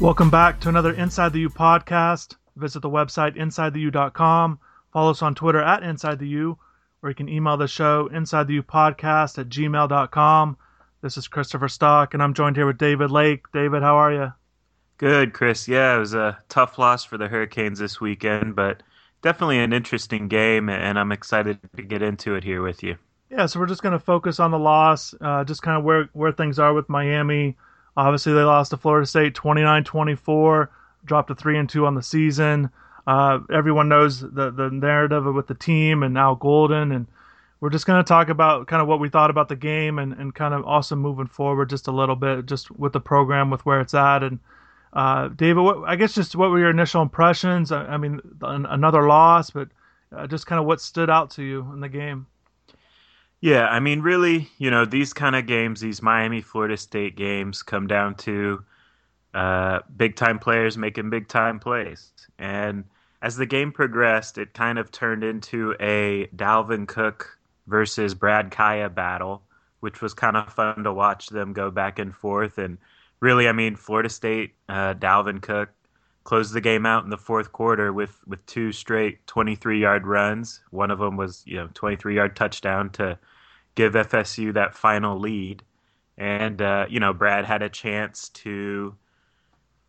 Welcome back to another Inside the U podcast. Visit the website insidetheu.com. Follow us on Twitter at Inside the U, or you can email the show inside the U podcast at gmail.com. This is Christopher Stock, and I'm joined here with David Lake. David, how are you? Good, Chris. Yeah, it was a tough loss for the Hurricanes this weekend, but definitely an interesting game, and I'm excited to get into it here with you. Yeah, so we're just going to focus on the loss, uh, just kind of where, where things are with Miami Obviously, they lost to Florida State 29 24, dropped to 3 and 2 on the season. Uh, everyone knows the, the narrative with the team and Al Golden. And we're just going to talk about kind of what we thought about the game and, and kind of also moving forward just a little bit, just with the program, with where it's at. And uh, David, what, I guess just what were your initial impressions? I, I mean, another loss, but uh, just kind of what stood out to you in the game. Yeah, I mean, really, you know, these kind of games, these Miami Florida State games, come down to uh, big time players making big time plays. And as the game progressed, it kind of turned into a Dalvin Cook versus Brad Kaaya battle, which was kind of fun to watch them go back and forth. And really, I mean, Florida State, uh, Dalvin Cook closed the game out in the fourth quarter with, with two straight 23 yard runs. One of them was, you know, 23 yard touchdown to give FSU that final lead. And, uh, you know, Brad had a chance to,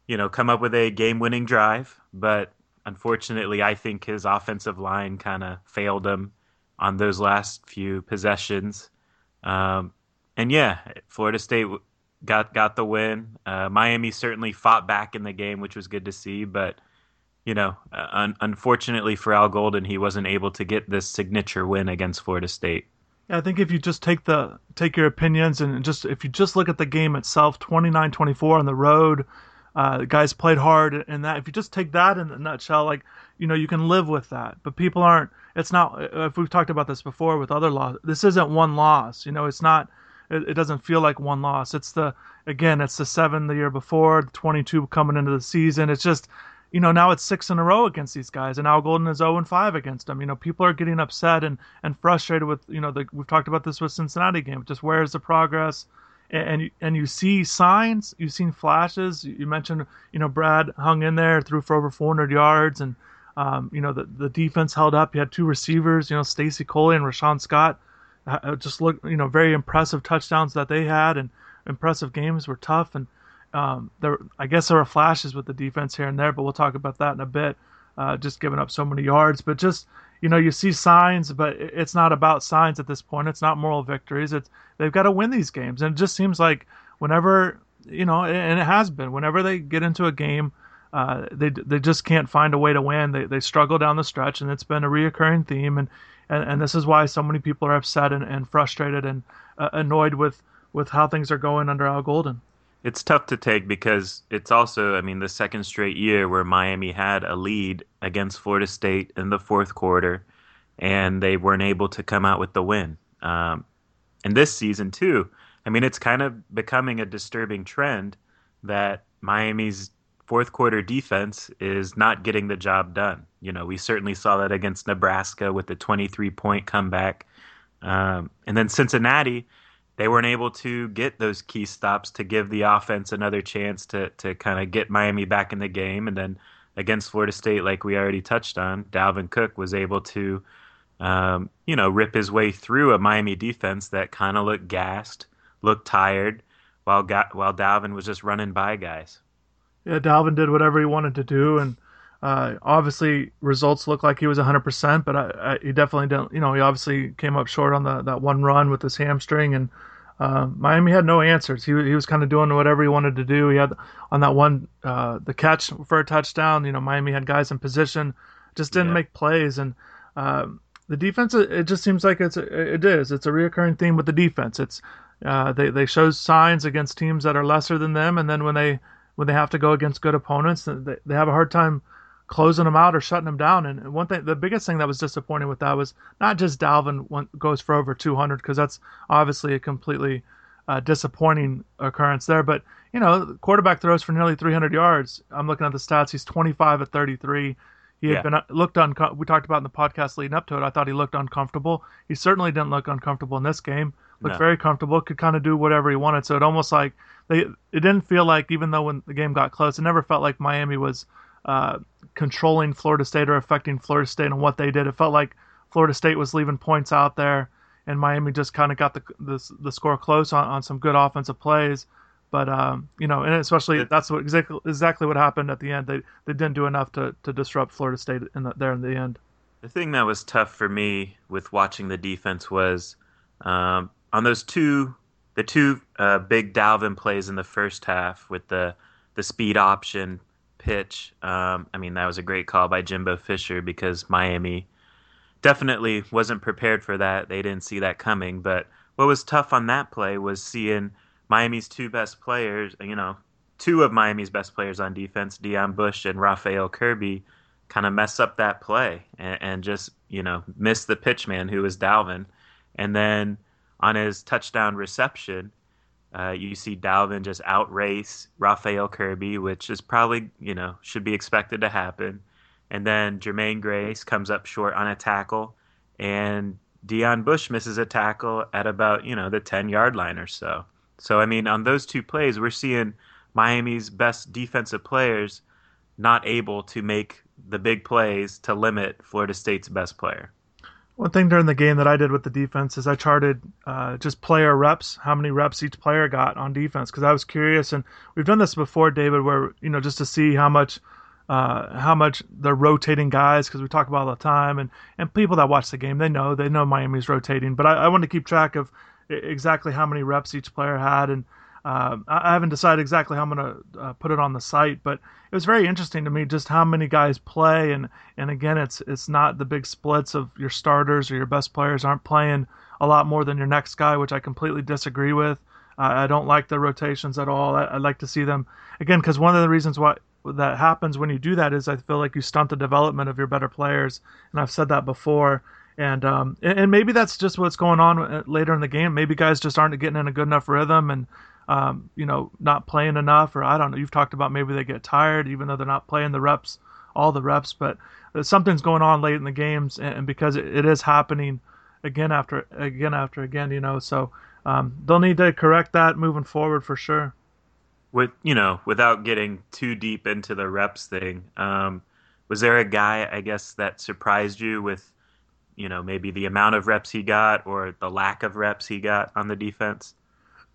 you know, come up with a game winning drive. But unfortunately, I think his offensive line kind of failed him on those last few possessions. Um, and yeah, Florida State got got the win. Uh, Miami certainly fought back in the game, which was good to see. But you know, uh, un- unfortunately for Al Golden, he wasn't able to get this signature win against Florida State. Yeah, I think if you just take the take your opinions and just if you just look at the game itself, 29-24 on the road, uh, guys played hard and that if you just take that in a nutshell, like you know you can live with that. But people aren't. It's not. If we've talked about this before with other loss, this isn't one loss. You know, it's not. It, it doesn't feel like one loss. It's the again, it's the seven the year before, the 22 coming into the season. It's just you know, now it's six in a row against these guys, and Al Golden is 0 and 5 against them. You know, people are getting upset and, and frustrated with, you know, the, we've talked about this with Cincinnati game. Just where's the progress? And, and you, and you see signs, you've seen flashes. You mentioned, you know, Brad hung in there, threw for over 400 yards, and um, you know the the defense held up. You had two receivers, you know, Stacy Coley and Rashawn Scott, just look, you know, very impressive touchdowns that they had, and impressive games were tough and um, there, I guess there were flashes with the defense here and there, but we'll talk about that in a bit. Uh, just giving up so many yards, but just you know, you see signs, but it's not about signs at this point. It's not moral victories. It's they've got to win these games, and it just seems like whenever you know, and it has been whenever they get into a game, uh, they they just can't find a way to win. They they struggle down the stretch, and it's been a reoccurring theme. And and, and this is why so many people are upset and, and frustrated and uh, annoyed with with how things are going under Al Golden it's tough to take because it's also, I mean, the second straight year where Miami had a lead against Florida State in the fourth quarter, and they weren't able to come out with the win. Um, and this season too, I mean, it's kind of becoming a disturbing trend that Miami's fourth quarter defense is not getting the job done. You know, we certainly saw that against Nebraska with the 23 point comeback. Um, and then Cincinnati, they weren't able to get those key stops to give the offense another chance to to kind of get Miami back in the game. And then against Florida State, like we already touched on, Dalvin Cook was able to, um, you know, rip his way through a Miami defense that kind of looked gassed, looked tired, while while Dalvin was just running by guys. Yeah, Dalvin did whatever he wanted to do, and uh, obviously results look like he was 100%, but I, I, he definitely didn't. You know, he obviously came up short on the that one run with his hamstring and uh, Miami had no answers. He he was kind of doing whatever he wanted to do. He had on that one uh, the catch for a touchdown. You know, Miami had guys in position, just didn't yeah. make plays, and uh, the defense. It just seems like it's it is. It's a reoccurring theme with the defense. It's uh, they they show signs against teams that are lesser than them, and then when they when they have to go against good opponents, they, they have a hard time closing them out or shutting them down. And one thing, the biggest thing that was disappointing with that was not just Dalvin went, goes for over 200 because that's obviously a completely uh, disappointing occurrence there. But you know, quarterback throws for nearly 300 yards. I'm looking at the stats. He's 25 at 33. He had yeah. been uh, looked on. We talked about in the podcast leading up to it. I thought he looked uncomfortable. He certainly didn't look uncomfortable in this game. looked No. very comfortable, could kind of do whatever he wanted. So it almost like they it didn't feel like even though when the game got close, it never felt like Miami was uh, controlling Florida State or affecting Florida State and what they did. It felt like Florida State was leaving points out there, and Miami just kind of got the, the the score close on, on some good offensive plays. But um, you know, and especially that's what exactly exactly what happened at the end. They they didn't do enough to, to disrupt Florida State in the, there in the end. The thing that was tough for me with watching the defense was um, on those two, the two uh, big Dalvin plays in the first half with the the speed option pitch. Um, I mean, that was a great call by Jimbo Fisher because Miami definitely wasn't prepared for that. They didn't see that coming. But what was tough on that play was seeing Miami's two best players, you know, two of Miami's best players on defense, Deon Bush and Raphael Kirby, kind of mess up that play and, and just, you know, miss the pitch man who was Dalvin. And then on his touchdown reception, uh, you see Dalvin just outrace Raphael Kirby, which is probably, you know, should be expected to happen. And then Jermaine Grace comes up short on a tackle, and Deon Bush misses a tackle at about, you know, the 10 yard line or so. So, I mean, on those two plays, we're seeing Miami's best defensive players not able to make the big plays to limit Florida State's best player. One thing during the game that I did with the defense is I charted uh, just player reps, how many reps each player got on defense, because I was curious, and we've done this before, David, where you know just to see how much uh, how much they're rotating guys, because we talk about all the time, and and people that watch the game they know they know Miami's rotating, but I, I want to keep track of exactly how many reps each player had, and um, I haven't decided exactly how I'm going to uh, put it on the site, but it was very interesting to me just how many guys play, and and again, it's it's not the big splits of your starters or your best players aren't playing a lot more than your next guy, which I completely disagree with. Uh, I don't like the rotations at all. I, I like to see them again because one of the reasons why that happens when you do that is I feel like you stunt the development of your better players, and I've said that before. And um, and, and maybe that's just what's going on uh, later in the game. Maybe guys just aren't getting in a good enough rhythm, and um, you know, not playing enough, or I don't know. You've talked about maybe they get tired, even though they're not playing the reps, all the reps. But something's going on late in the games, and, because it, it is happening again after again after again, you know. So um, they'll need to correct that moving forward for sure. with you know without getting too deep into the reps thing um, was there a guy i guess that surprised you with you know maybe the amount of reps he got or the lack of reps he got on the defense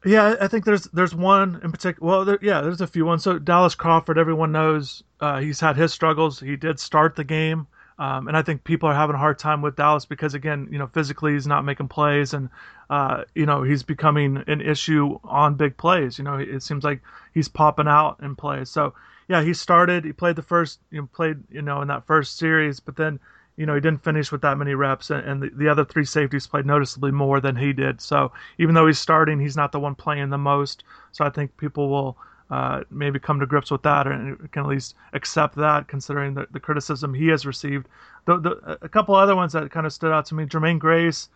Yeah, I think there's there's one in particular. Well, there, yeah, there's a few ones. So Dallas Crawford, everyone knows uh, he's had his struggles. He did start the game, um, and I think people are having a hard time with Dallas because again, you know, physically he's not making plays, and uh, you know he's becoming an issue on big plays. You know, it seems like he's popping out in plays. So yeah, he started. He played the first, you know, played you know in that first series, but then you know, he didn't finish with that many reps, and, and the, the other three safeties played noticeably more than he did. So even though he's starting, he's not the one playing the most. So I think people will uh, maybe come to grips with that, and can at least accept that, considering the, the criticism he has received. The, the, a couple other ones that kind of stood out to me: Jermaine Grace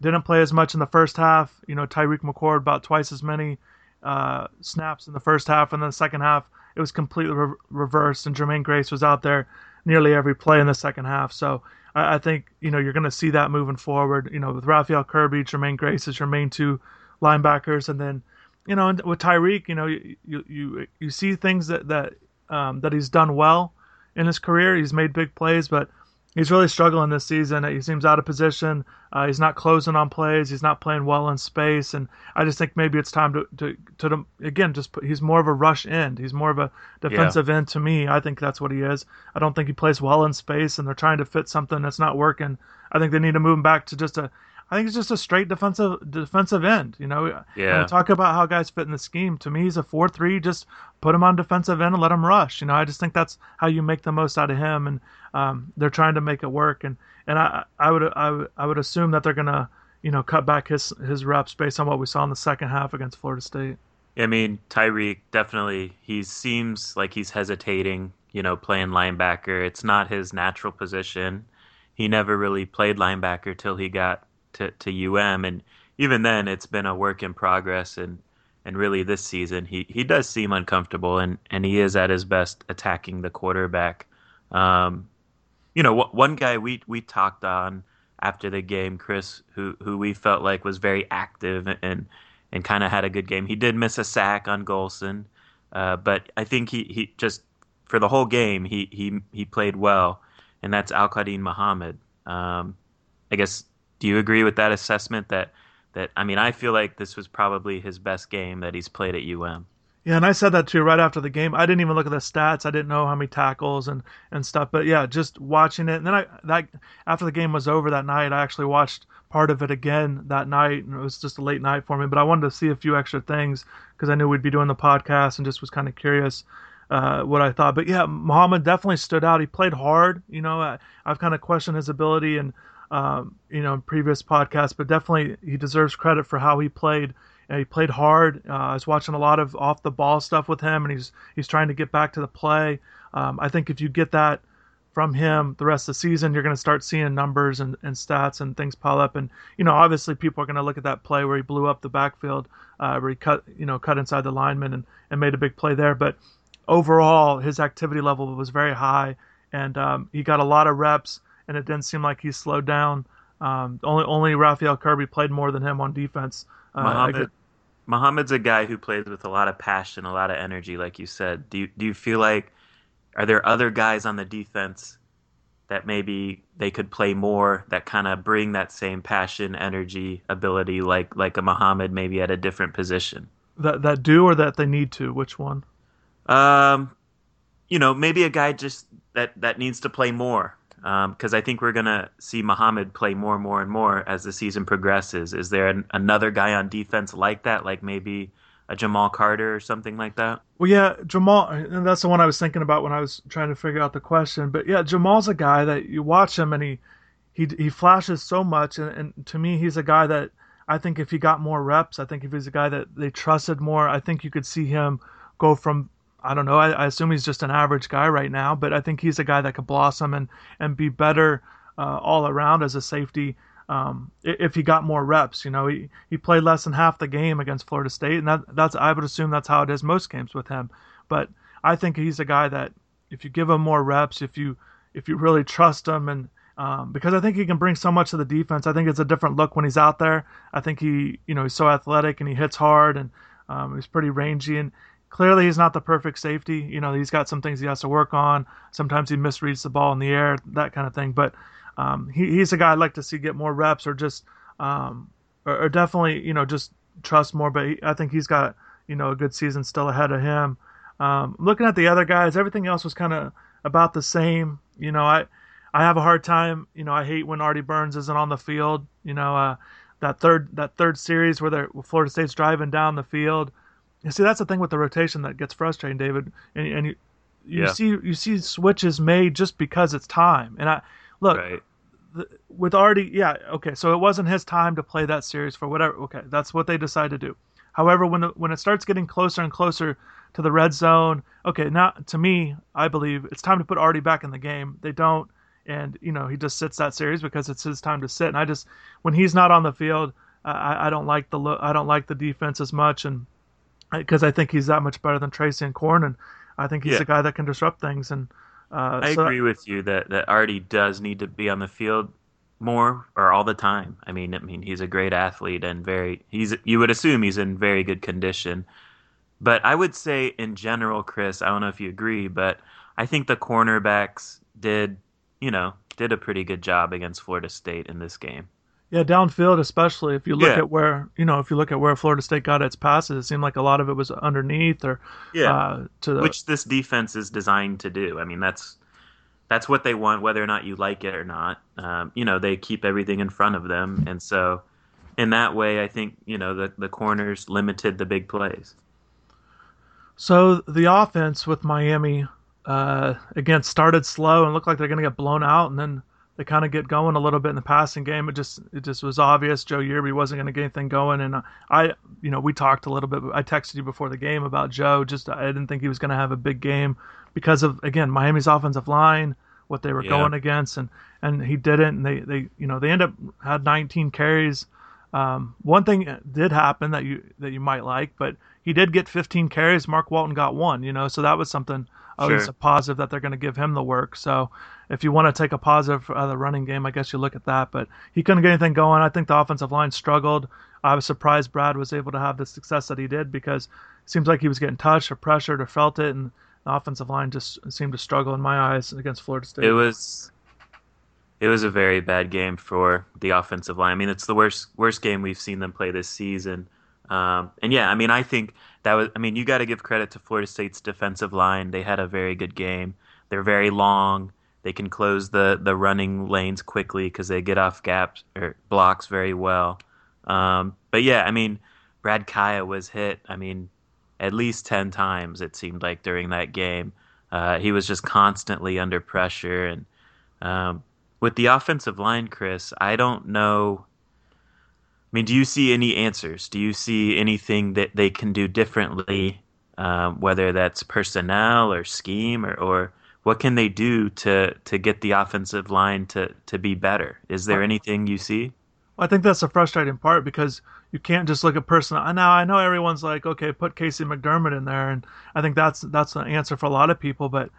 didn't play as much in the first half. You know, Tyriq McCord about twice as many uh, snaps in the first half, and then the second half it was completely re- reversed, and Jermaine Grace was out there nearly every play in the second half. So I, I think you know you're going to see that moving forward. You know, with Raphael Kirby, Jermaine Grace as your main two linebackers, and then you know with Tyriq, you know you you you, you see things that that um, that he's done well in his career. He's made big plays, but he's really struggling this season. He seems out of position. Uh, he's not closing on plays. He's not playing well in space, and I just think maybe it's time to to, to again just put, he's more of a rush end. He's more of a defensive end to me. I think that's what he is. I don't think he plays well in space, and they're trying to fit something that's not working. I think they need to move him back to just a. I think it's just a straight defensive defensive end. You know, Yeah. We talk about how guys fit in the scheme. To me, he's a four three. Just put him on defensive end and let him rush. You know, I just think that's how you make the most out of him. And um, they're trying to make it work. And and I I would I would, I would assume that they're gonna you know cut back his his reps based on what we saw in the second half against Florida State. I mean, Tyriq definitely he seems like he's hesitating, you know, playing linebacker. It's not his natural position. He never really played linebacker till he got to, to UM and even then it's been a work in progress and and really this season he, he does seem uncomfortable and, and he is at his best attacking the quarterback. Um, you know, one guy we we talked on after the game, Chris, who who we felt like was very active and and kind of had a good game. He did miss a sack on Golson, uh, but I think he, he just for the whole game he he he played well, and that's Al Quadin Muhammad. Um, I guess do you agree with that assessment that that I mean I feel like this was probably his best game that he's played at UM. Yeah, and I said that too right after the game. I didn't even look at the stats. I didn't know how many tackles and, and stuff. But yeah, just watching it. And then I that after the game was over that night, I actually watched part of it again that night, and it was just a late night for me. But I wanted to see a few extra things because I knew we'd be doing the podcast, and just was kind of curious uh, what I thought. But yeah, Muhammad definitely stood out. He played hard. You know, I, have kind of questioned his ability and um, you know in previous podcasts, but definitely he deserves credit for how he played. And he played hard. Uh, I was watching a lot of off the ball stuff with him, and he's he's trying to get back to the play. Um, I think if you get that from him the rest of the season, you're going to start seeing numbers and, and stats and things pile up. And you know, obviously, people are going to look at that play where he blew up the backfield, uh, where he cut you know cut inside the lineman and, and made a big play there. But overall, his activity level was very high, and um, he got a lot of reps, and it didn't seem like he slowed down. Um, only only Raphael Kirby played more than him on defense. Uh, Muhammad, Muhammad's a guy who plays with a lot of passion, a lot of energy, like you said. Do you, do you feel like are there other guys on the defense that maybe they could play more that kind of bring that same passion, energy, ability, like like a Muhammad maybe at a different position? That that do or that they need to? Which one? Um, you know, maybe a guy just that that needs to play more. Because um, I think we're gonna see Muhammad play more and more and more as the season progresses. Is there an, another guy on defense like that? Like maybe a Jamal Carter or something like that? Well, yeah, Jamal, and that's the one I was thinking about when I was trying to figure out the question. But yeah, Jamal's a guy that you watch him and he he he flashes so much, and, and to me, he's a guy that I think if he got more reps, I think if he's a guy that they trusted more, I think you could see him go from I don't know. I, I, assume he's just an average guy right now, but I think he's a guy that could blossom and and be better uh, all around as a safety. Um, if he got more reps, you know, he, he played less than half the game against Florida State, and that that's I would assume that's how it is most games with him. But I think he's a guy that if you give him more reps, if you if you really trust him, and um, because I think he can bring so much to the defense. I think it's a different look when he's out there. I think he you know he's so athletic and he hits hard and um, he's pretty rangy and clearly he's not the perfect safety. You know, he's got some things he has to work on. Sometimes he misreads the ball in the air, that kind of thing. But um, he, he's a guy I'd like to see get more reps or just, um, or, or, definitely, you know, just trust more. But he, I think he's got, you know, a good season still ahead of him. Um, looking at the other guys, everything else was kind of about the same. You know, I, I have a hard time. You know, I hate when Artie Burns isn't on the field. You know, uh, that third that third series where Florida State's driving down the field you see, that's the thing with the rotation that gets frustrating, David. And, and you, you yeah. see you see switches made just because it's time. And I look right. the, with Artie, yeah, okay. So it wasn't his time to play that series for whatever. Okay, that's what they decide to do. However, when the, when it starts getting closer and closer to the red zone, okay, now to me, I believe it's time to put Artie back in the game. They don't, and you know he just sits that series because it's his time to sit. And I just when he's not on the field, I, I don't like the I don't like the defense as much and because I think he's that much better than Tracy and Corn, and I think he's yeah. a guy that can disrupt things. And uh, I so agree with you that that Artie does need to be on the field more or all the time. I mean, I mean he's a great athlete and very he's you would assume he's in very good condition. But I would say in general, Chris, I don't know if you agree, but I think the cornerbacks did, you know, did a pretty good job against Florida State in this game. Yeah, downfield especially. If you look yeah. at where you know, if you look at where Florida State got its passes, it seemed like a lot of it was underneath or yeah, uh, to the... which this defense is designed to do. I mean, that's that's what they want, whether or not you like it or not. Um, you know, they keep everything in front of them, and so in that way, I think you know the the corners limited the big plays. So the offense with Miami uh, again started slow and looked like they're going to get blown out, and then they kind of get going a little bit in the passing game. It just it just was obvious Joe Yearby wasn't going to get anything going, and I you know we talked a little bit. I texted you before the game about Joe. Just I didn't think he was going to have a big game because of again Miami's offensive line, what they were yeah. going against, and and he didn't. And they they you know they end up had 19 carries Um, one thing did happen that you that you might like, but he did get 15 carries. Mark Walton got one, you know, so that was something at Sure. least a positive that they're going to give him the work. So if you want to take a positive for uh, the running game, I guess you look at that. But he couldn't get anything going. I think the offensive line struggled. I was surprised Brad was able to have the success that he did because it seems like he was getting touched or pressured or felt it, and the offensive line just seemed to struggle in my eyes against Florida State. It was it was a very bad game for the offensive line. I mean, it's the worst worst game we've seen them play this season. Um, and yeah, I mean, I think that was. I mean, you got to give credit to Florida State's defensive line. They had a very good game. They're very long. They can close the the running lanes quickly because they get off gaps or blocks very well. Um, but yeah, I mean, Brad Kaaya was hit. I mean, at least ten times it seemed like during that game. Uh, he was just constantly under pressure, and um, with the offensive line, Chris, I don't know. I mean, do you see any answers? Do you see anything that they can do differently, um, whether that's personnel or scheme, or, or what can they do to to get the offensive line to to be better? Is there anything you see? I think that's the frustrating part because you can't just look at personnel. Now I know everyone's like, okay, put KC McDermott in there, and I think that's that's the answer for a lot of people. But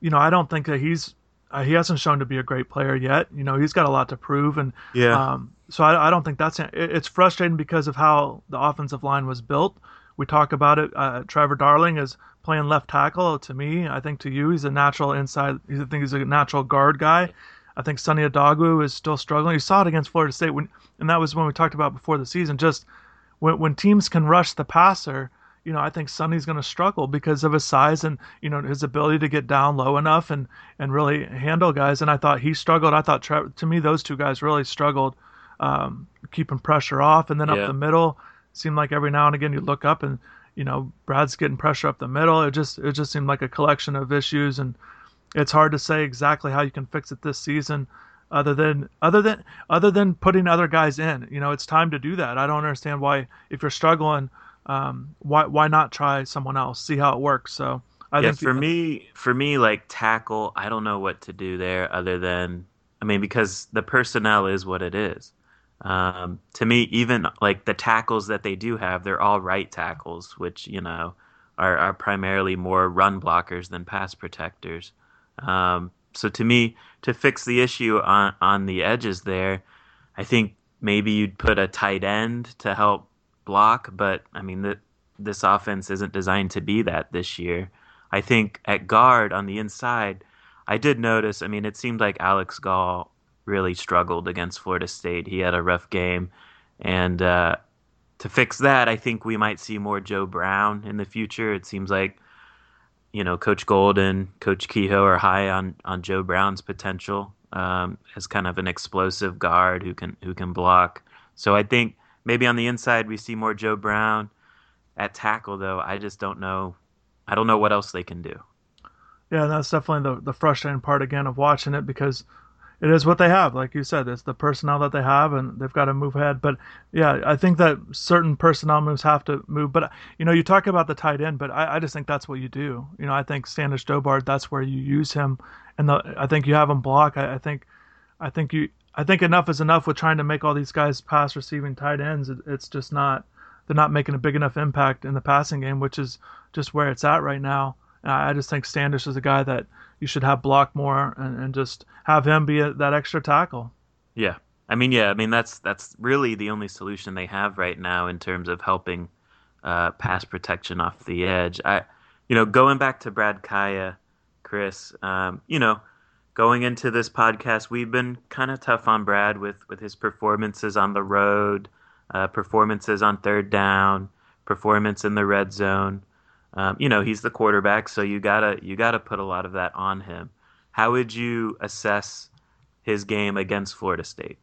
you know, I don't think that he's uh, he hasn't shown to be a great player yet. You know, he's got a lot to prove, and Yeah. um, so I, I don't think that's it, it's frustrating because of how the offensive line was built. We talk about it. Uh, Trevor Darling is playing left tackle. To me, I think to you, he's a natural inside. I think he's a natural guard guy. I think Sunny Odogwu is still struggling. You saw it against Florida State, when, and that was when we talked about before the season. Just when, when teams can rush the passer, you know, I think Sunny's going to struggle because of his size and you know his ability to get down low enough and and really handle guys. And I thought he struggled. I thought to me those two guys really struggled um, keeping pressure off, and then Yeah. up the middle seemed like every now and again you look up and you know Brad's getting pressure up the middle. It just it just seemed like a collection of issues, and it's hard to say exactly how you can fix it this season. Other than other than other than putting other guys in, you know, it's time to do that. I don't understand why if you're struggling, um, why why not try someone else, see how it works. So I yeah, think for me, for me, like tackle, I don't know what to do there other than, I mean, because the personnel is what it is. Um, to me, even like the tackles that they do have, they're all right tackles, which you know are, are primarily more run blockers than pass protectors. Um, so to me, to fix the issue on on the edges there, I think maybe you'd put a tight end to help block, but I mean this offense isn't designed to be that this year. I think at guard on the inside, I did notice. I mean, it seemed like Alex Gall really struggled against Florida State. He had a rough game, and uh, to fix that, I think we might see more Joe Brown in the future. It seems like you know Coach Golden, Coach Kehoe are high on on Joe Brown's potential um, as kind of an explosive guard who can who can block. So I think maybe on the inside we see more Joe Brown. At tackle, though, I just don't know. I don't know what else they can do. Yeah, and that's definitely the the frustrating part again of watching it because it is what they have. Like you said, it's the personnel that they have, and they've got to move ahead. But yeah, I think that certain personnel moves have to move. But you know, you talk about the tight end, but I, I just think that's what you do. You know, I think Standish Dobard, that's where you use him, and the, I think you have him block. I, I think, I think you, I think enough is enough with trying to make all these guys pass receiving tight ends. It, it's just not. They're not making a big enough impact in the passing game, which is just where it's at right now. And I I just think Standish is a guy that you should have block more and, and just have him be a, that extra tackle. Yeah, I mean, yeah, I mean that's that's really the only solution they have right now in terms of helping uh, pass protection off the edge. I, you know, going back to Brad Kaaya, Chris, um, you know, going into this podcast, we've been kind of tough on Brad with with his performances on the road, uh, performances on third down, performance in the red zone. Um, you know, he's the quarterback, so you gotta you gotta put a lot of that on him. How would you assess his game against Florida State?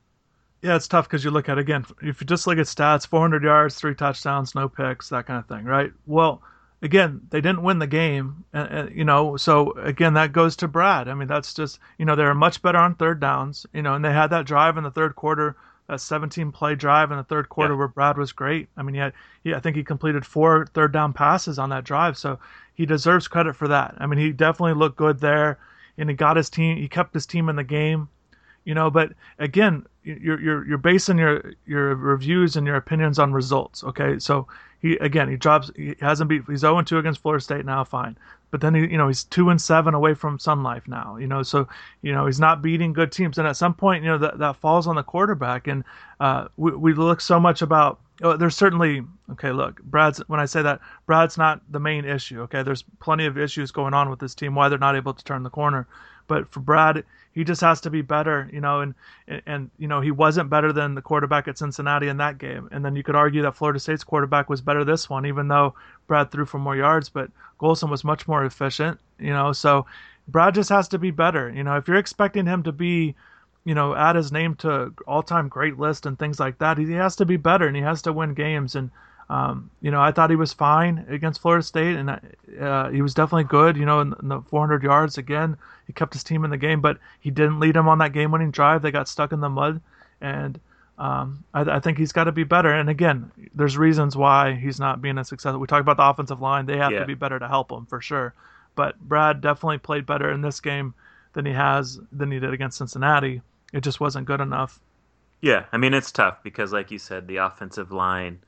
Yeah, it's tough because you look at again. If you just look at stats, 400 yards, three touchdowns, no picks, that kind of thing, right? Well, again, they didn't win the game, and, you know. So again, that goes to Brad. I mean, that's just you know they were much better on third downs, you know, and they had that drive in the third quarter, that 17 play drive in the third quarter Yeah. where Brad was great. I mean, he had, he, I think he completed four third down passes on that drive, so he deserves credit for that. I mean, he definitely looked good there, and he got his team, he kept his team in the game, you know. But again, you're you're you're basing your your reviews and your opinions on results. Okay, so he again he drops he hasn't beat he's 0 2 against Florida State now, fine. But then he you know he's two and seven away from Sun Life now. You know, so you know he's not beating good teams, and at some point you know that that falls on the quarterback. And uh, we we look so much about oh, there's certainly okay. Look, Brad's when I say that Brad's not the main issue. Okay, there's plenty of issues going on with this team why they're not able to turn the corner. But for Brad, he just has to be better, you know, and, and, you know he wasn't better than the quarterback at Cincinnati in that game. And then you could argue that Florida State's quarterback was better this one, even though Brad threw for more yards, but Golson was much more efficient, you know. So Brad just has to be better, you know. If you're expecting him to be you know, add his name to all-time great list and things like that. He has to be better and he has to win games. And um, you know, I thought he was fine against Florida State, and uh, he was definitely good. You know, in, in, the 400 yards again, he kept his team in the game, but he didn't lead them on that game-winning drive. They got stuck in the mud, and um, I, I, think he's got to be better. And again, there's reasons why he's not being a success. We talk about the offensive line; they have yeah. to be better to help him for sure. But Brad definitely played better in this game than he has than he did against Cincinnati it just wasn't good enough. Yeah, I mean it's tough because, like you said, the offensive line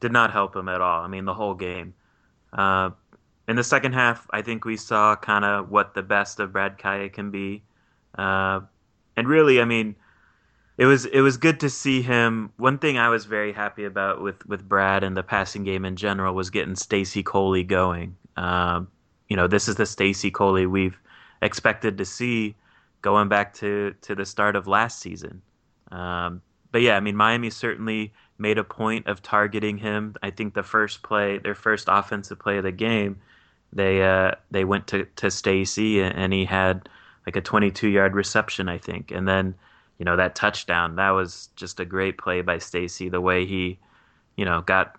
did not help him at all. I mean the whole game. Uh, in the second half, I think we saw kind of what the best of Brad Kaaya can be, uh, and really, I mean, it was it was good to see him. One thing I was very happy about with with Brad and the passing game in general was getting Stacy Coley going. Um, you know, this is the Stacy Coley we've expected to see going back to to the start of last season. Um, but yeah, I mean, Miami certainly made a point of targeting him. I think the first play, their first offensive play of the game, they uh, they went to to Stacy and he had like a 22 yard reception, I think, and then you know that touchdown that was just a great play by Stacy. The way he, you know, got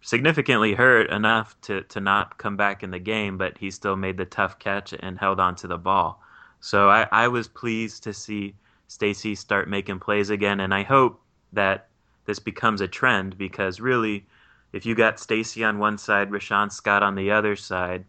significantly hurt enough to to not come back in the game, but he still made the tough catch and held on to the ball. So I, I was pleased to see Stacy start making plays again, and I hope that this becomes a trend because really, if you got Stacy on one side, Rashawn Scott on the other side,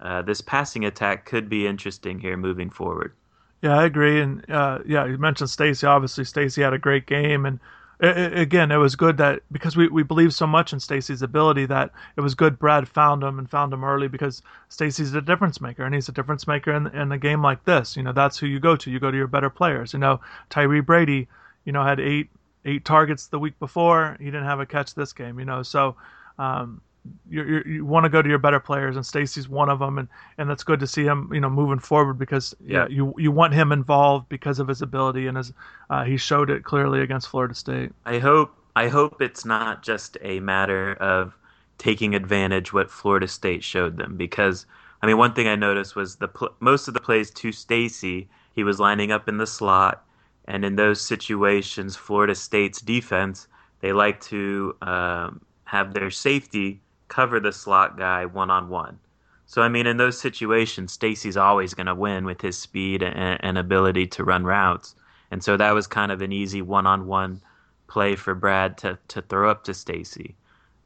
uh, this passing attack could be interesting here moving forward. Yeah, I agree, and uh, yeah, you mentioned Stacy. Obviously, Stacy had a great game, and it, again, it was good that because we, we believe so much in Stacy's ability that it was good Brad found him and found him early because Stacy's a difference maker and he's a difference maker in, in a game like this. You know, that's who you go to. You go to your better players. You know, Tyre Brady, you know, had eight eight targets the week before. He didn't have a catch this game. You know, so um, you you want to go to your better players, and Stacy's one of them, and and that's good to see him, you know, moving forward because yeah, you you want him involved because of his ability and his uh, he showed it clearly against Florida State. I hope I hope it's not just a matter of taking advantage what Florida State showed them because I mean one thing I noticed was the pl- most of the plays to Stacy he was lining up in the slot, and in those situations, Florida State's defense they like to um, have their safety cover the slot guy one on one. So I mean, in those situations, Stacy's always going to win with his speed and, and, ability to run routes, and so that was kind of an easy one on one play for Brad to to throw up to Stacy.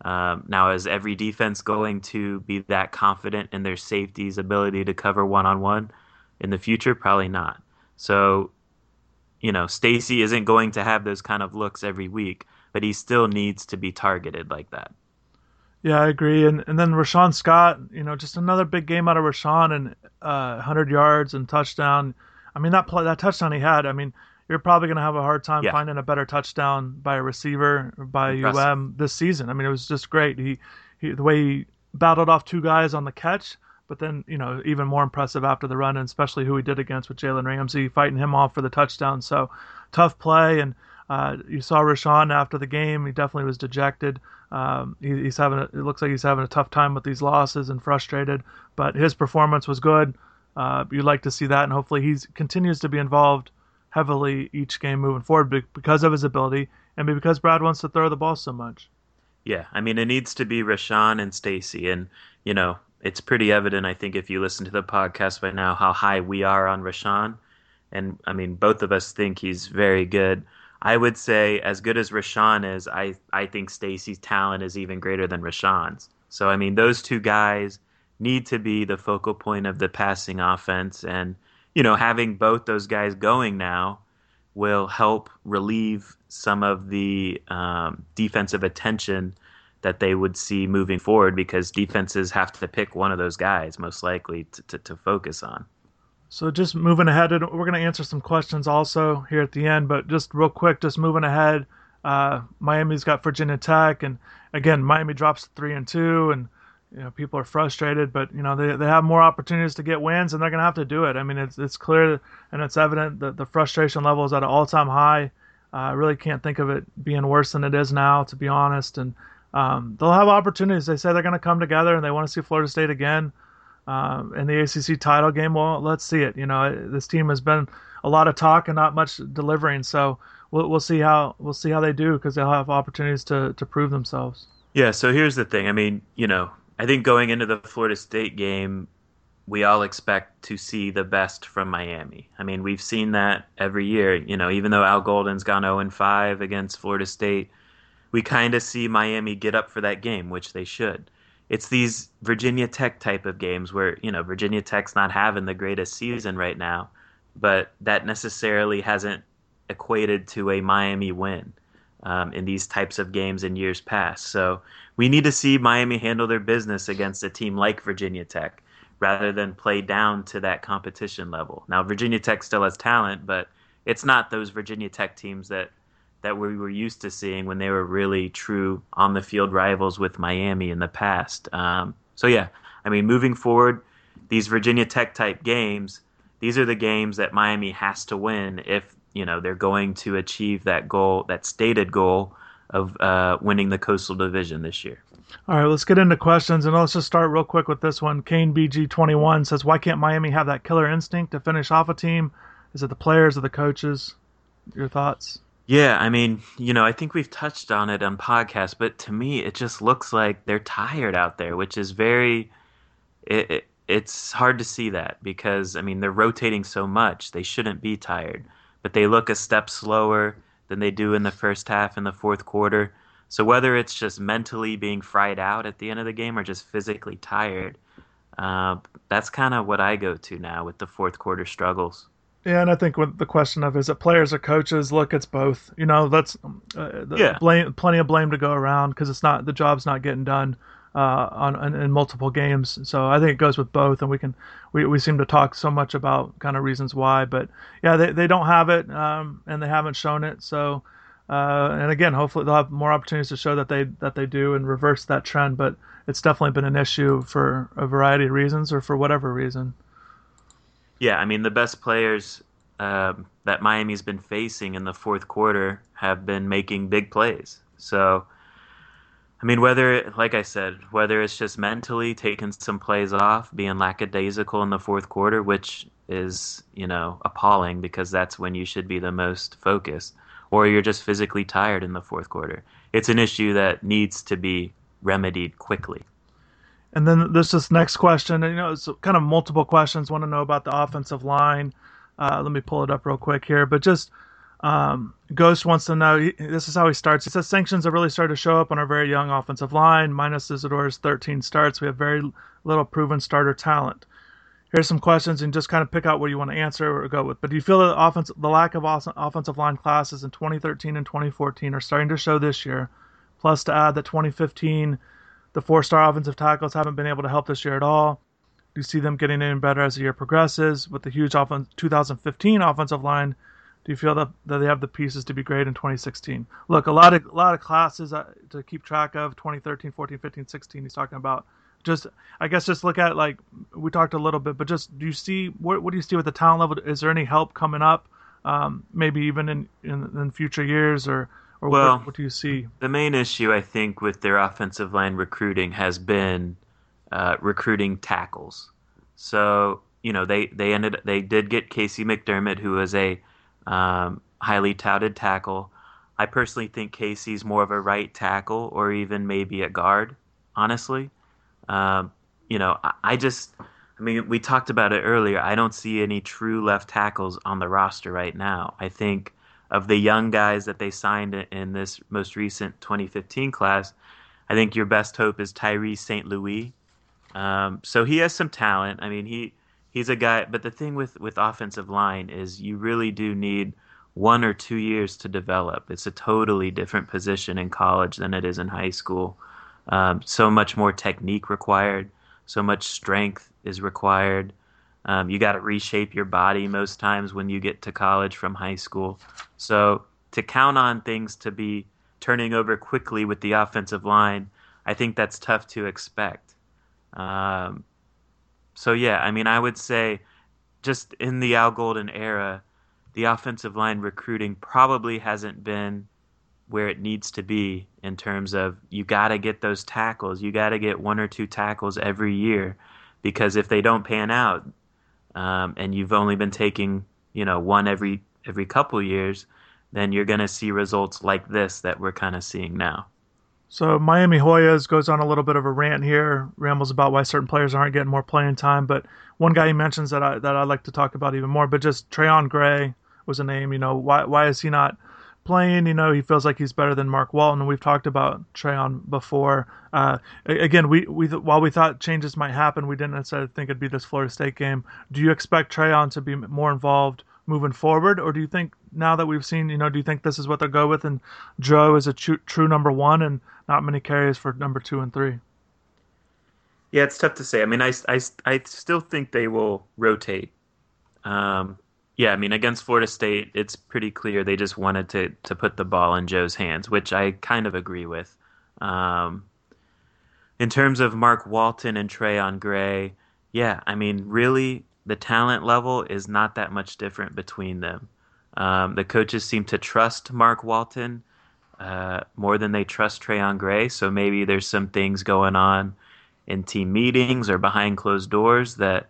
Um, now, is every defense going to be that confident in their safety's ability to cover one on one in the future? Probably not. So, you know, Stacy isn't going to have those kind of looks every week, but he still needs to be targeted like that. Yeah, I agree. And and then Rashawn Scott, you know, just another big game out of Rashawn and uh, 100 yards and touchdown. I mean that play, that touchdown he had. I mean, you're probably going to have a hard time yeah. finding a better touchdown by a receiver by Impressive. UM this season. I mean, it was just great. He, he the way he battled off two guys on the catch, but then you know even more impressive after the run, and especially who he did against with Jalen Ramsey fighting him off for the touchdown. So tough play and uh, you saw Rashawn after the game; he definitely was dejected. Um, he, he's having a, it looks like he's having a tough time with these losses and frustrated. But his performance was good. Uh, you'd like to see that, and hopefully he continues to be involved heavily each game moving forward because of his ability and because Brad wants to throw the ball so much. Yeah, I mean it needs to be Rashawn and Stacy, and you know it's pretty evident. I think if you listen to the podcast by now, how high we are on Rashawn, and I mean both of us think he's very good. I would say, as good as Rashawn is, I I think Stacy's talent is even greater than Rashawn's. So I mean, those two guys need to be the focal point of the passing offense, and you know, having both those guys going now, will help relieve some of the um, defensive attention that they would see moving forward because defenses have to pick one of those guys most likely to, to, to focus on. So just moving ahead, we're going to answer some questions also here at the end, but just real quick, just moving ahead. Uh, Miami's got Virginia Tech, and again, Miami drops three and two, and you know people are frustrated, but you know they, they have more opportunities to get wins, and they're going to have to do it. I mean, it's it's clear and it's evident that the frustration level is at an all time high. Uh, I really can't think of it being worse than it is now, to be honest. And um, they'll have opportunities. They say they're going to come together, and they want to see Florida State again um, in the ACC title game. Well, let's see it. You know, this team has been a lot of talk and not much delivering. So we'll, we'll see how we'll see how they do because they'll have opportunities to to prove themselves. Yeah. So here's the thing. I mean, you know, I think going into the Florida State game, we all expect to see the best from Miami. I mean, we've seen that every year. You know, even though Al Golden's gone 0 5 against Florida State, we kind of see Miami get up for that game, which they should it's these Virginia Tech type of games where you know Virginia Tech's not having the greatest season right now, but that necessarily hasn't equated to a Miami win um, in these types of games in years past. So we need to see Miami handle their business against a team like Virginia Tech rather than play down to that competition level. Now Virginia Tech still has talent, but it's not those Virginia Tech teams that that we were used to seeing when they were really true on the field rivals with Miami in the past. Um, so yeah, I mean, moving forward, these Virginia Tech type games, these are the games that Miami has to win if you know they're going to achieve that goal, that stated goal of uh, winning the Coastal Division this year. All right, let's get into questions, and let's just start real quick with this one. Kane BG21 says, "Why can't Miami have that killer instinct to finish off a team? Is it the players or the coaches? Your thoughts?" Yeah, I mean, you know, I think we've touched on it on podcasts, but to me, it just looks like they're tired out there, which is very. It, it, it's hard to see that because I mean they're rotating so much they shouldn't be tired, but they look a step slower than they do in the first half in the fourth quarter. So whether it's just mentally being fried out at the end of the game or just physically tired, uh, that's kind of what I go to now with the fourth quarter struggles. Yeah, and I think with the question of is it players or coaches, look, it's both. You know, that's uh, yeah. blame, plenty of blame to go around because it's not the job's not getting done uh, on in, in, multiple games. So I think it goes with both, and we can we, we seem to talk so much about kind of reasons why, but yeah, they they don't have it, um, and they haven't shown it. So uh, and again, hopefully they'll have more opportunities to show that they that they do and reverse that trend. But it's definitely been an issue for a variety of reasons or for whatever reason. Yeah, I mean the best players uh, that Miami's been facing in the fourth quarter have been making big plays. So, I mean, whether, like I said, whether it's just mentally taking some plays off, being lackadaisical in the fourth quarter, which is, you know, appalling because that's when you should be the most focused, or you're just physically tired in the fourth quarter. It's an issue that needs to be remedied quickly. And then there's this next question. You know, it's kind of multiple questions. Want to know about the offensive line. Uh, let me pull it up real quick here. But just um, Ghost wants to know. He, this is how he starts. He says sanctions have really started to show up on our very young offensive line. Minus Isidora's 13 starts, we have very little proven starter talent. Here's some questions, and just kind of pick out what you want to answer or go with. But do you feel that the offense, the lack of offensive line classes in 2013 and 2014 are starting to show this year? Plus, to add that 2015 the four star offensive tackles haven't been able to help this year at all. Do you see them getting in better as the year progresses? With the huge offen- 2015 offensive line, do you feel that, that they have the pieces to be great in 2016? Look, a lot of a lot of classes uh, to keep track of 2013, 14, 15, 16. He's talking about just I guess just look at like we talked a little bit, but just do you see what what do you see with the talent level? Is there any help coming up? Um, maybe even in, in, in future years or or well, what, what, do you see? The main issue, I think, with their offensive line recruiting has been uh, recruiting tackles. So you know they they ended they did get KC McDermott, who is a um, highly touted tackle. I personally think KC's more of a right tackle or even maybe a guard. Honestly, um, you know, I, I just. I mean, we talked about it earlier. I don't see any true left tackles on the roster right now. I think of the young guys that they signed in this most recent 2015 class, I think your best hope is Tyree St. Louis. Um, so he has some talent. I mean, he he's a guy. But the thing with with offensive line is you really do need one or two years to develop. It's a totally different position in college than it is in high school. Um, so much more technique required, so much strength is required. Um, you got to reshape your body most times when you get to college from high school. So to count on things to be turning over quickly with the offensive line, I think that's tough to expect. Um, so yeah, I mean, I would say just in the Al Golden era, the offensive line recruiting probably hasn't been where it needs to be in terms of you got to get those tackles. You got to get one or two tackles every year because if they don't pan out, um, and you've only been taking you know one every every couple years, then you're going to see results like this that we're kind of seeing now. So Miami Hoyas goes on a little bit of a rant here, rambles about why certain players aren't getting more playing time. But one guy he mentions that I that I'd like to talk about even more, but just Trayone Gray was a name. You know, why why is he not playing? You know, he feels like he's better than Mark Walton. We've talked about Trayone before. Uh, again, we we while we thought changes might happen, we didn't necessarily think it'd be this Florida State game. Do you expect Trayone to be more involved? moving forward, or do you think now that we've seen, you know, do you think this is what they'll go with, and Joe is a true, true number one, and not many carries for number two and three? Yeah, it's tough to say. I mean, I, I, I still think they will rotate. Um, yeah, I mean, against Florida State, it's pretty clear they just wanted to to put the ball in Joe's hands, which I kind of agree with. Um, in terms of Mark Walton and Trayone Gray, yeah, I mean, really, the talent level is not that much different between them. Um, the coaches seem to trust Mark Walton uh, more than they trust Trayone Gray, so maybe there's some things going on in team meetings or behind closed doors that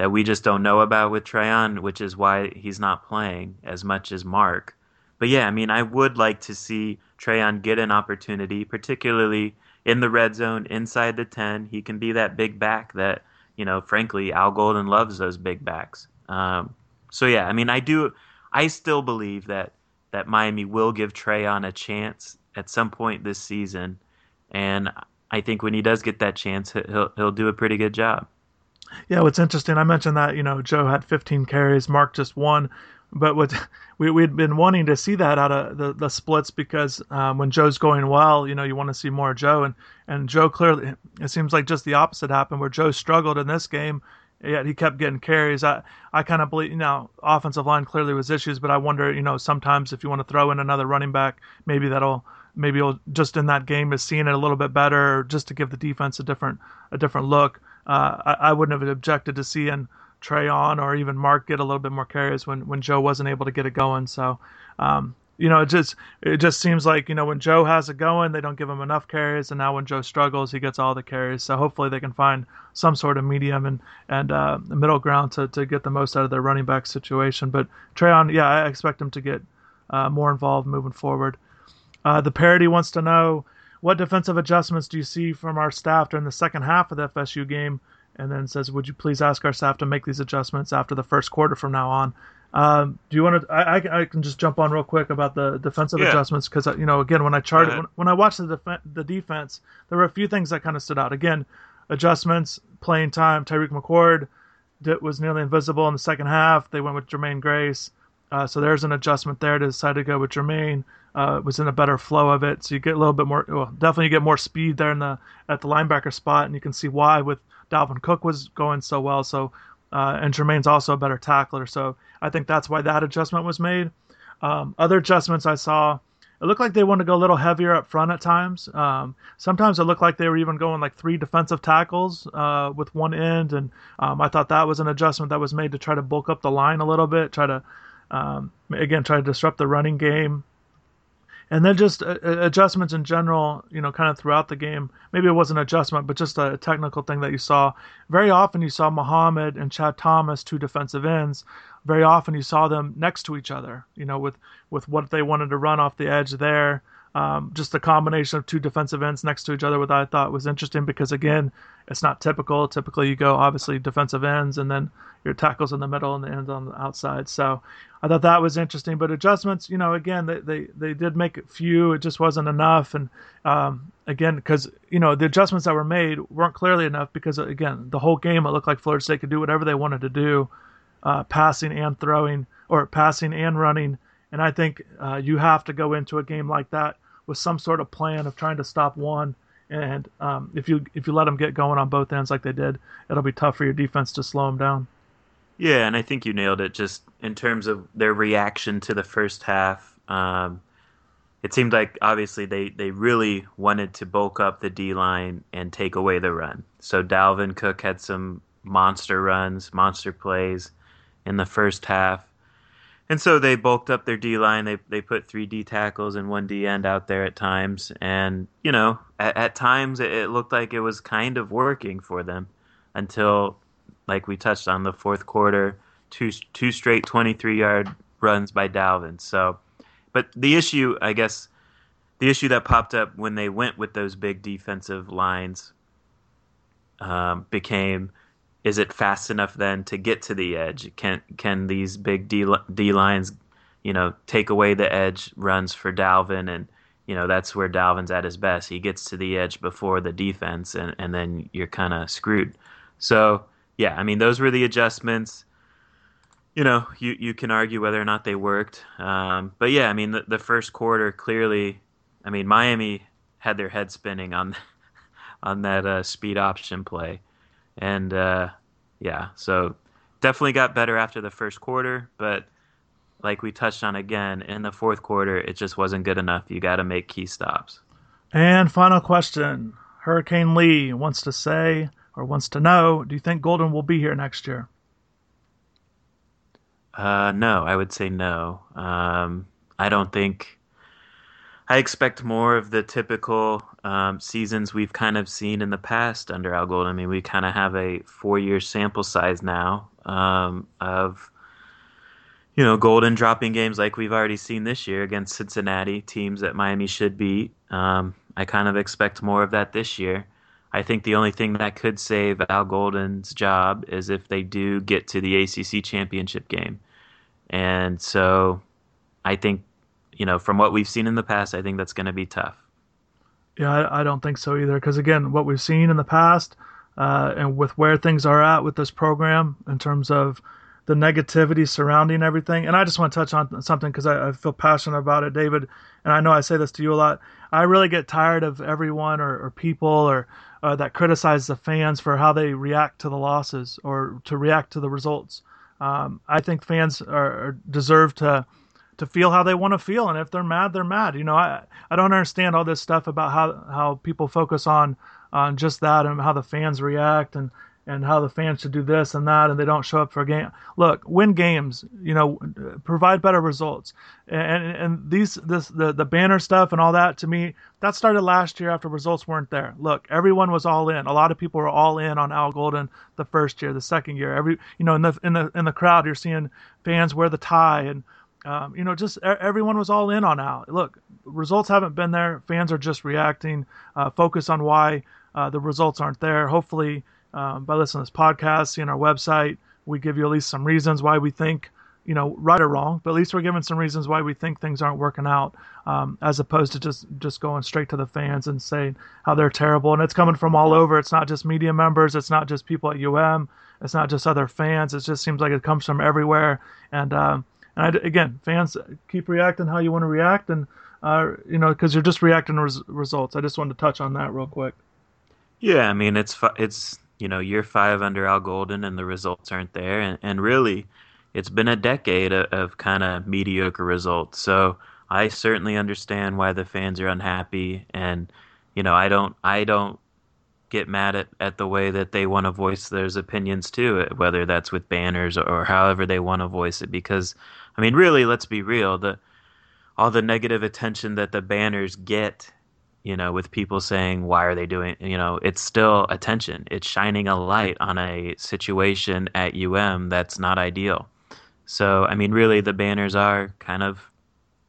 that we just don't know about with Trayone, which is why he's not playing as much as Mark. But yeah, I mean, I would like to see Trayone get an opportunity, particularly in the red zone inside the 10. He can be that big back that, you know, frankly, Al Golden loves those big backs. Um, so yeah, I mean, I do, I still believe that that Miami will give Trayone a chance at some point this season, and I think when he does get that chance, he'll he'll do a pretty good job. Yeah, what's interesting, I mentioned that you know Joe had 15 carries, Mark just one, but what we we'd been wanting to see that out of the, the splits because um, when Joe's going well, you know you want to see more Joe, and and Joe clearly it seems like just the opposite happened where Joe struggled in this game. Yet he kept getting carries. I, I kind of believe, you know, offensive line clearly was issues, but I wonder, you know, sometimes if you want to throw in another running back, maybe that'll maybe just in that game is seeing it a little bit better, just to give the defense a different a different look uh, I, I, wouldn't have objected to seeing Trayone or even Mark get a little bit more carries when, when Joe wasn't able to get it going. So, um, you know, it just it just seems like you know when Joe has it going, they don't give him enough carries, and now when Joe struggles, he gets all the carries. So hopefully they can find some sort of medium and and uh, middle ground to, to get the most out of their running back situation. But Trayone, yeah, I expect him to get uh, more involved moving forward. Uh, the parody wants to know what defensive adjustments do you see from our staff during the second half of the FSU game? And then says, would you please ask our staff to make these adjustments after the first quarter from now on? Um, do you want to? I, I, can just jump on real quick about the defensive yeah. adjustments because uh, you know again when I charted when, when, I watched the def- the defense, there were a few things that kind of stood out. Again, adjustments, playing time. Tyriq McCord was nearly invisible in the second half. They went with Jermaine Grace, uh, so there's an adjustment there to decide to go with Jermaine uh, was in a better flow of it. So you get a little bit more, well, definitely you get more speed there in the at the linebacker spot, and you can see why with Dalvin Cook was going so well. So uh, and Jermaine's also a better tackler, so I think that's why that adjustment was made. Um, other adjustments I saw, it looked like they wanted to go a little heavier up front at times. Um, sometimes it looked like they were even going like three defensive tackles uh, with one end, and um, I thought that was an adjustment that was made to try to bulk up the line a little bit, try to um, again try to disrupt the running game and then just uh, uh, adjustments in general, you know, kind of throughout the game. Maybe it wasn't adjustment, but just a technical thing that you saw. Very often you saw Muhammad and Chad Thomas, two defensive ends. Very often you saw them next to each other, you know, with with what they wanted to run off the edge there. Um, just the combination of two defensive ends next to each other, what I thought was interesting because again, it's not typical. Typically, you go obviously defensive ends and then your tackles in the middle and the ends on the outside. So I thought that was interesting. But adjustments, you know, again, they they, they did make a few. It just wasn't enough. And um, again, because you know the adjustments that were made weren't clearly enough because again, the whole game it looked like Florida State could do whatever they wanted to do, uh, passing and throwing or passing and running And I think uh, you have to go into a game like that with some sort of plan of trying to stop one. And um, if you if you let them get going on both ends like they did, it'll be tough for your defense to slow them down. Yeah, and I think you nailed it. Just in terms of their reaction to the first half, um, it seemed like obviously they, they really wanted to bulk up the D line and take away the run. So Dalvin Cook had some monster runs, monster plays in the first half. And so they bulked up their D line. They they put three D tackles and one D end out there at times. And, you know, at, at times it, it looked like it was kind of working for them until like we touched on the fourth quarter, two two straight 23 yard runs by Dalvin. So, but the issue, I guess, the issue that popped up when they went with those big defensive lines um, became: is it fast enough then to get to the edge? Can can these big D, D lines, you know, take away the edge runs for Dalvin and you know that's where Dalvin's at his best. He gets to the edge before the defense, and, and then you're kind of screwed. So yeah, I mean, those were the adjustments. You know, you, you can argue whether or not they worked. Um, but yeah, I mean, the, the first quarter clearly, I mean, Miami had their head spinning on on that uh, speed option play, and uh, yeah, so definitely got better after the first quarter. But like we touched on again in the fourth quarter, it just wasn't good enough. You got to make key stops. And final question: Hurricane Lee wants to say or wants to know, do you think Golden will be here next year? Uh, no, I would say no. Um, I don't think. I expect more of the typical um, seasons we've kind of seen in the past under Al Golden. I mean, we kind of have a four-year sample size now um, of you know Golden dropping games like we've already seen this year against Cincinnati teams that Miami should beat. Um, I kind of expect more of that this year. I think the only thing that could save Al Golden's job is if they do get to the ACC championship game. And so I think, you know, from what we've seen in the past, I think that's going to be tough. Yeah, I, I don't think so either. Because again, what we've seen in the past uh, and with where things are at with this program in terms of the negativity surrounding everything. And I just want to touch on something because I, I, feel passionate about it, David. And I know I say this to you a lot. I really get tired of everyone or, or people or uh, that criticize the fans for how they react to the losses or to react to the results. Um, I think fans are, are, deserve to to feel how they want to feel, and if they're mad, they're mad. You know, I I don't understand all this stuff about how how people focus on on just that and how the fans react and and how the fans should do this and that, and they don't show up for a game. Look, win games, you know, provide better results. And and these this the the banner stuff and all that to me that started last year after results weren't there. Look, everyone was all in. A lot of people were all in on Al Golden the first year, the second year. Every you know in the in the in the crowd, you're seeing fans wear the tie and. Um, you know, just everyone was all in on Al. Look, results haven't been there. Fans are just reacting. Uh, focus on why uh, the results aren't there. Hopefully, um, by listening to this podcast, seeing our website, we give you at least some reasons why we think, you know, right or wrong, but at least we're giving some reasons why we think things aren't working out, um, as opposed to just just going straight to the fans and saying how they're terrible. And it's coming from all over. It's not just media members. It's not just people at UM. It's not just other fans. It just seems like it comes from everywhere. And um, and I, again, fans keep reacting how you want to react, and uh, you know, because you're just reacting to res- results. I just wanted to touch on that real quick. Yeah, I mean, it's it's you know year five under Al Golden and the results aren't there, and, and really, it's been a decade of, of kind of mediocre results. So I certainly understand why the fans are unhappy, and you know I don't I don't get mad at, at the way that they want to voice their opinions too, whether that's with banners or however they want to voice it. Because I mean, really, let's be real the all the negative attention that the banners get you know, with people saying, why are they doing, you know, it's still attention. It's shining a light on a situation at UM that's not ideal. So, I mean, really, the banners are kind of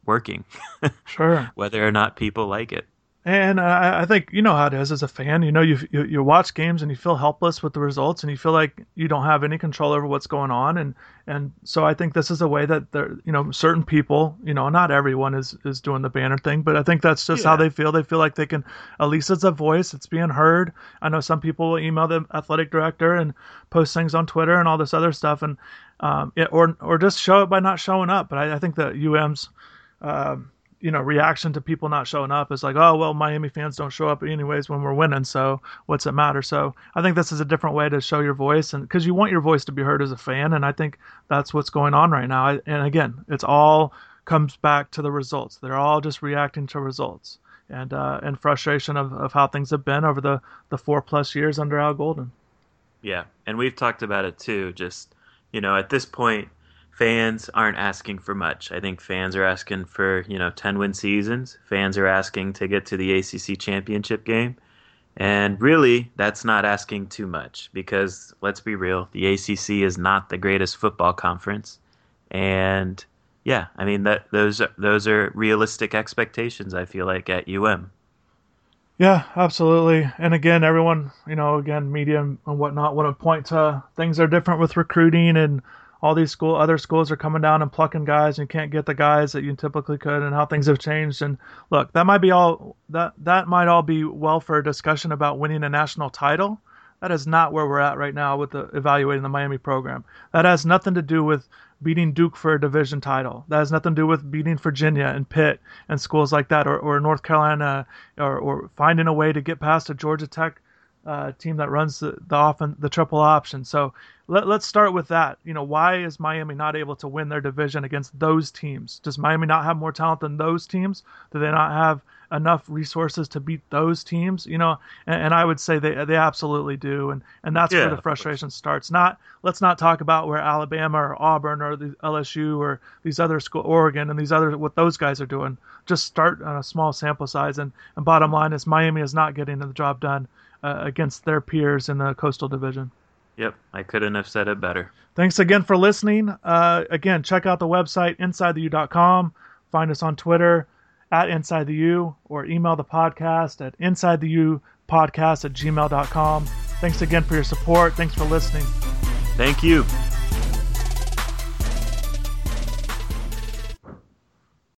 working. Sure. Whether or not people like it. And I, I think you know how it is as a fan. You know, you, you you watch games and you feel helpless with the results, and you feel like you don't have any control over what's going on. And and so I think this is a way that there, you know, certain people, you know, not everyone is is doing the banner thing, but I think that's just yeah. how they feel. They feel like they can. At least it's a voice. It's being heard. I know some people will email the athletic director and post things on Twitter and all this other stuff, and um, it, or or just show it by not showing up. But I, I think that UM's. Um, you know reaction to people not showing up is like oh well miami fans don't show up anyways when we're winning so what's it matter? So i think this is a different way to show your voice and because you want your voice to be heard as a fan and i think that's what's going on right now. And again it's all comes back to the results. They're all just reacting to results and uh, and frustration of, of how things have been over the the four plus years under al golden. Yeah and we've talked about it too just you know at this point fans aren't asking for much. I think fans are asking for, you know, 10 win seasons. Fans are asking to get to the ACC championship game. And really, that's not asking too much because let's be real, the ACC is not the greatest football conference. And yeah, I mean that those those are realistic expectations I feel like at UM. Yeah, absolutely. And again, everyone, you know, again, media and whatnot want to point to things are different with recruiting and all these school other schools are coming down and plucking guys and you can't get the guys that you typically could and how things have changed. And look that might be all that that might all be well for a discussion about winning a national title. That is not where we're at right now with the evaluating the Miami program. That has nothing to do with beating Duke for a division title. That has nothing to do with beating Virginia and Pitt and schools like that or, or North Carolina or, or finding a way to get past a Georgia Tech uh, team that runs the, the the triple option. So let, us start with that. You know, why is Miami not able to win their division against those teams? Does Miami not have more talent than those teams? Do they not have enough resources to beat those teams? You know, and, and I would say they they absolutely do, and and that's yeah, where the frustration starts. Not let's not talk about where Alabama or Auburn or the LSU or these other school Oregon and these other what those guys are doing. Just start on a small sample size, and and bottom line is Miami is not getting the job done uh, against their peers in the Coastal Division. Yep, I couldn't have said it better. Thanks again for listening. Uh, again, check out the website insidetheu.com. Find us on Twitter at Inside the U or email the podcast at inside the U podcast at gmail.com. Thanks again for your support. Thanks for listening. Thank you.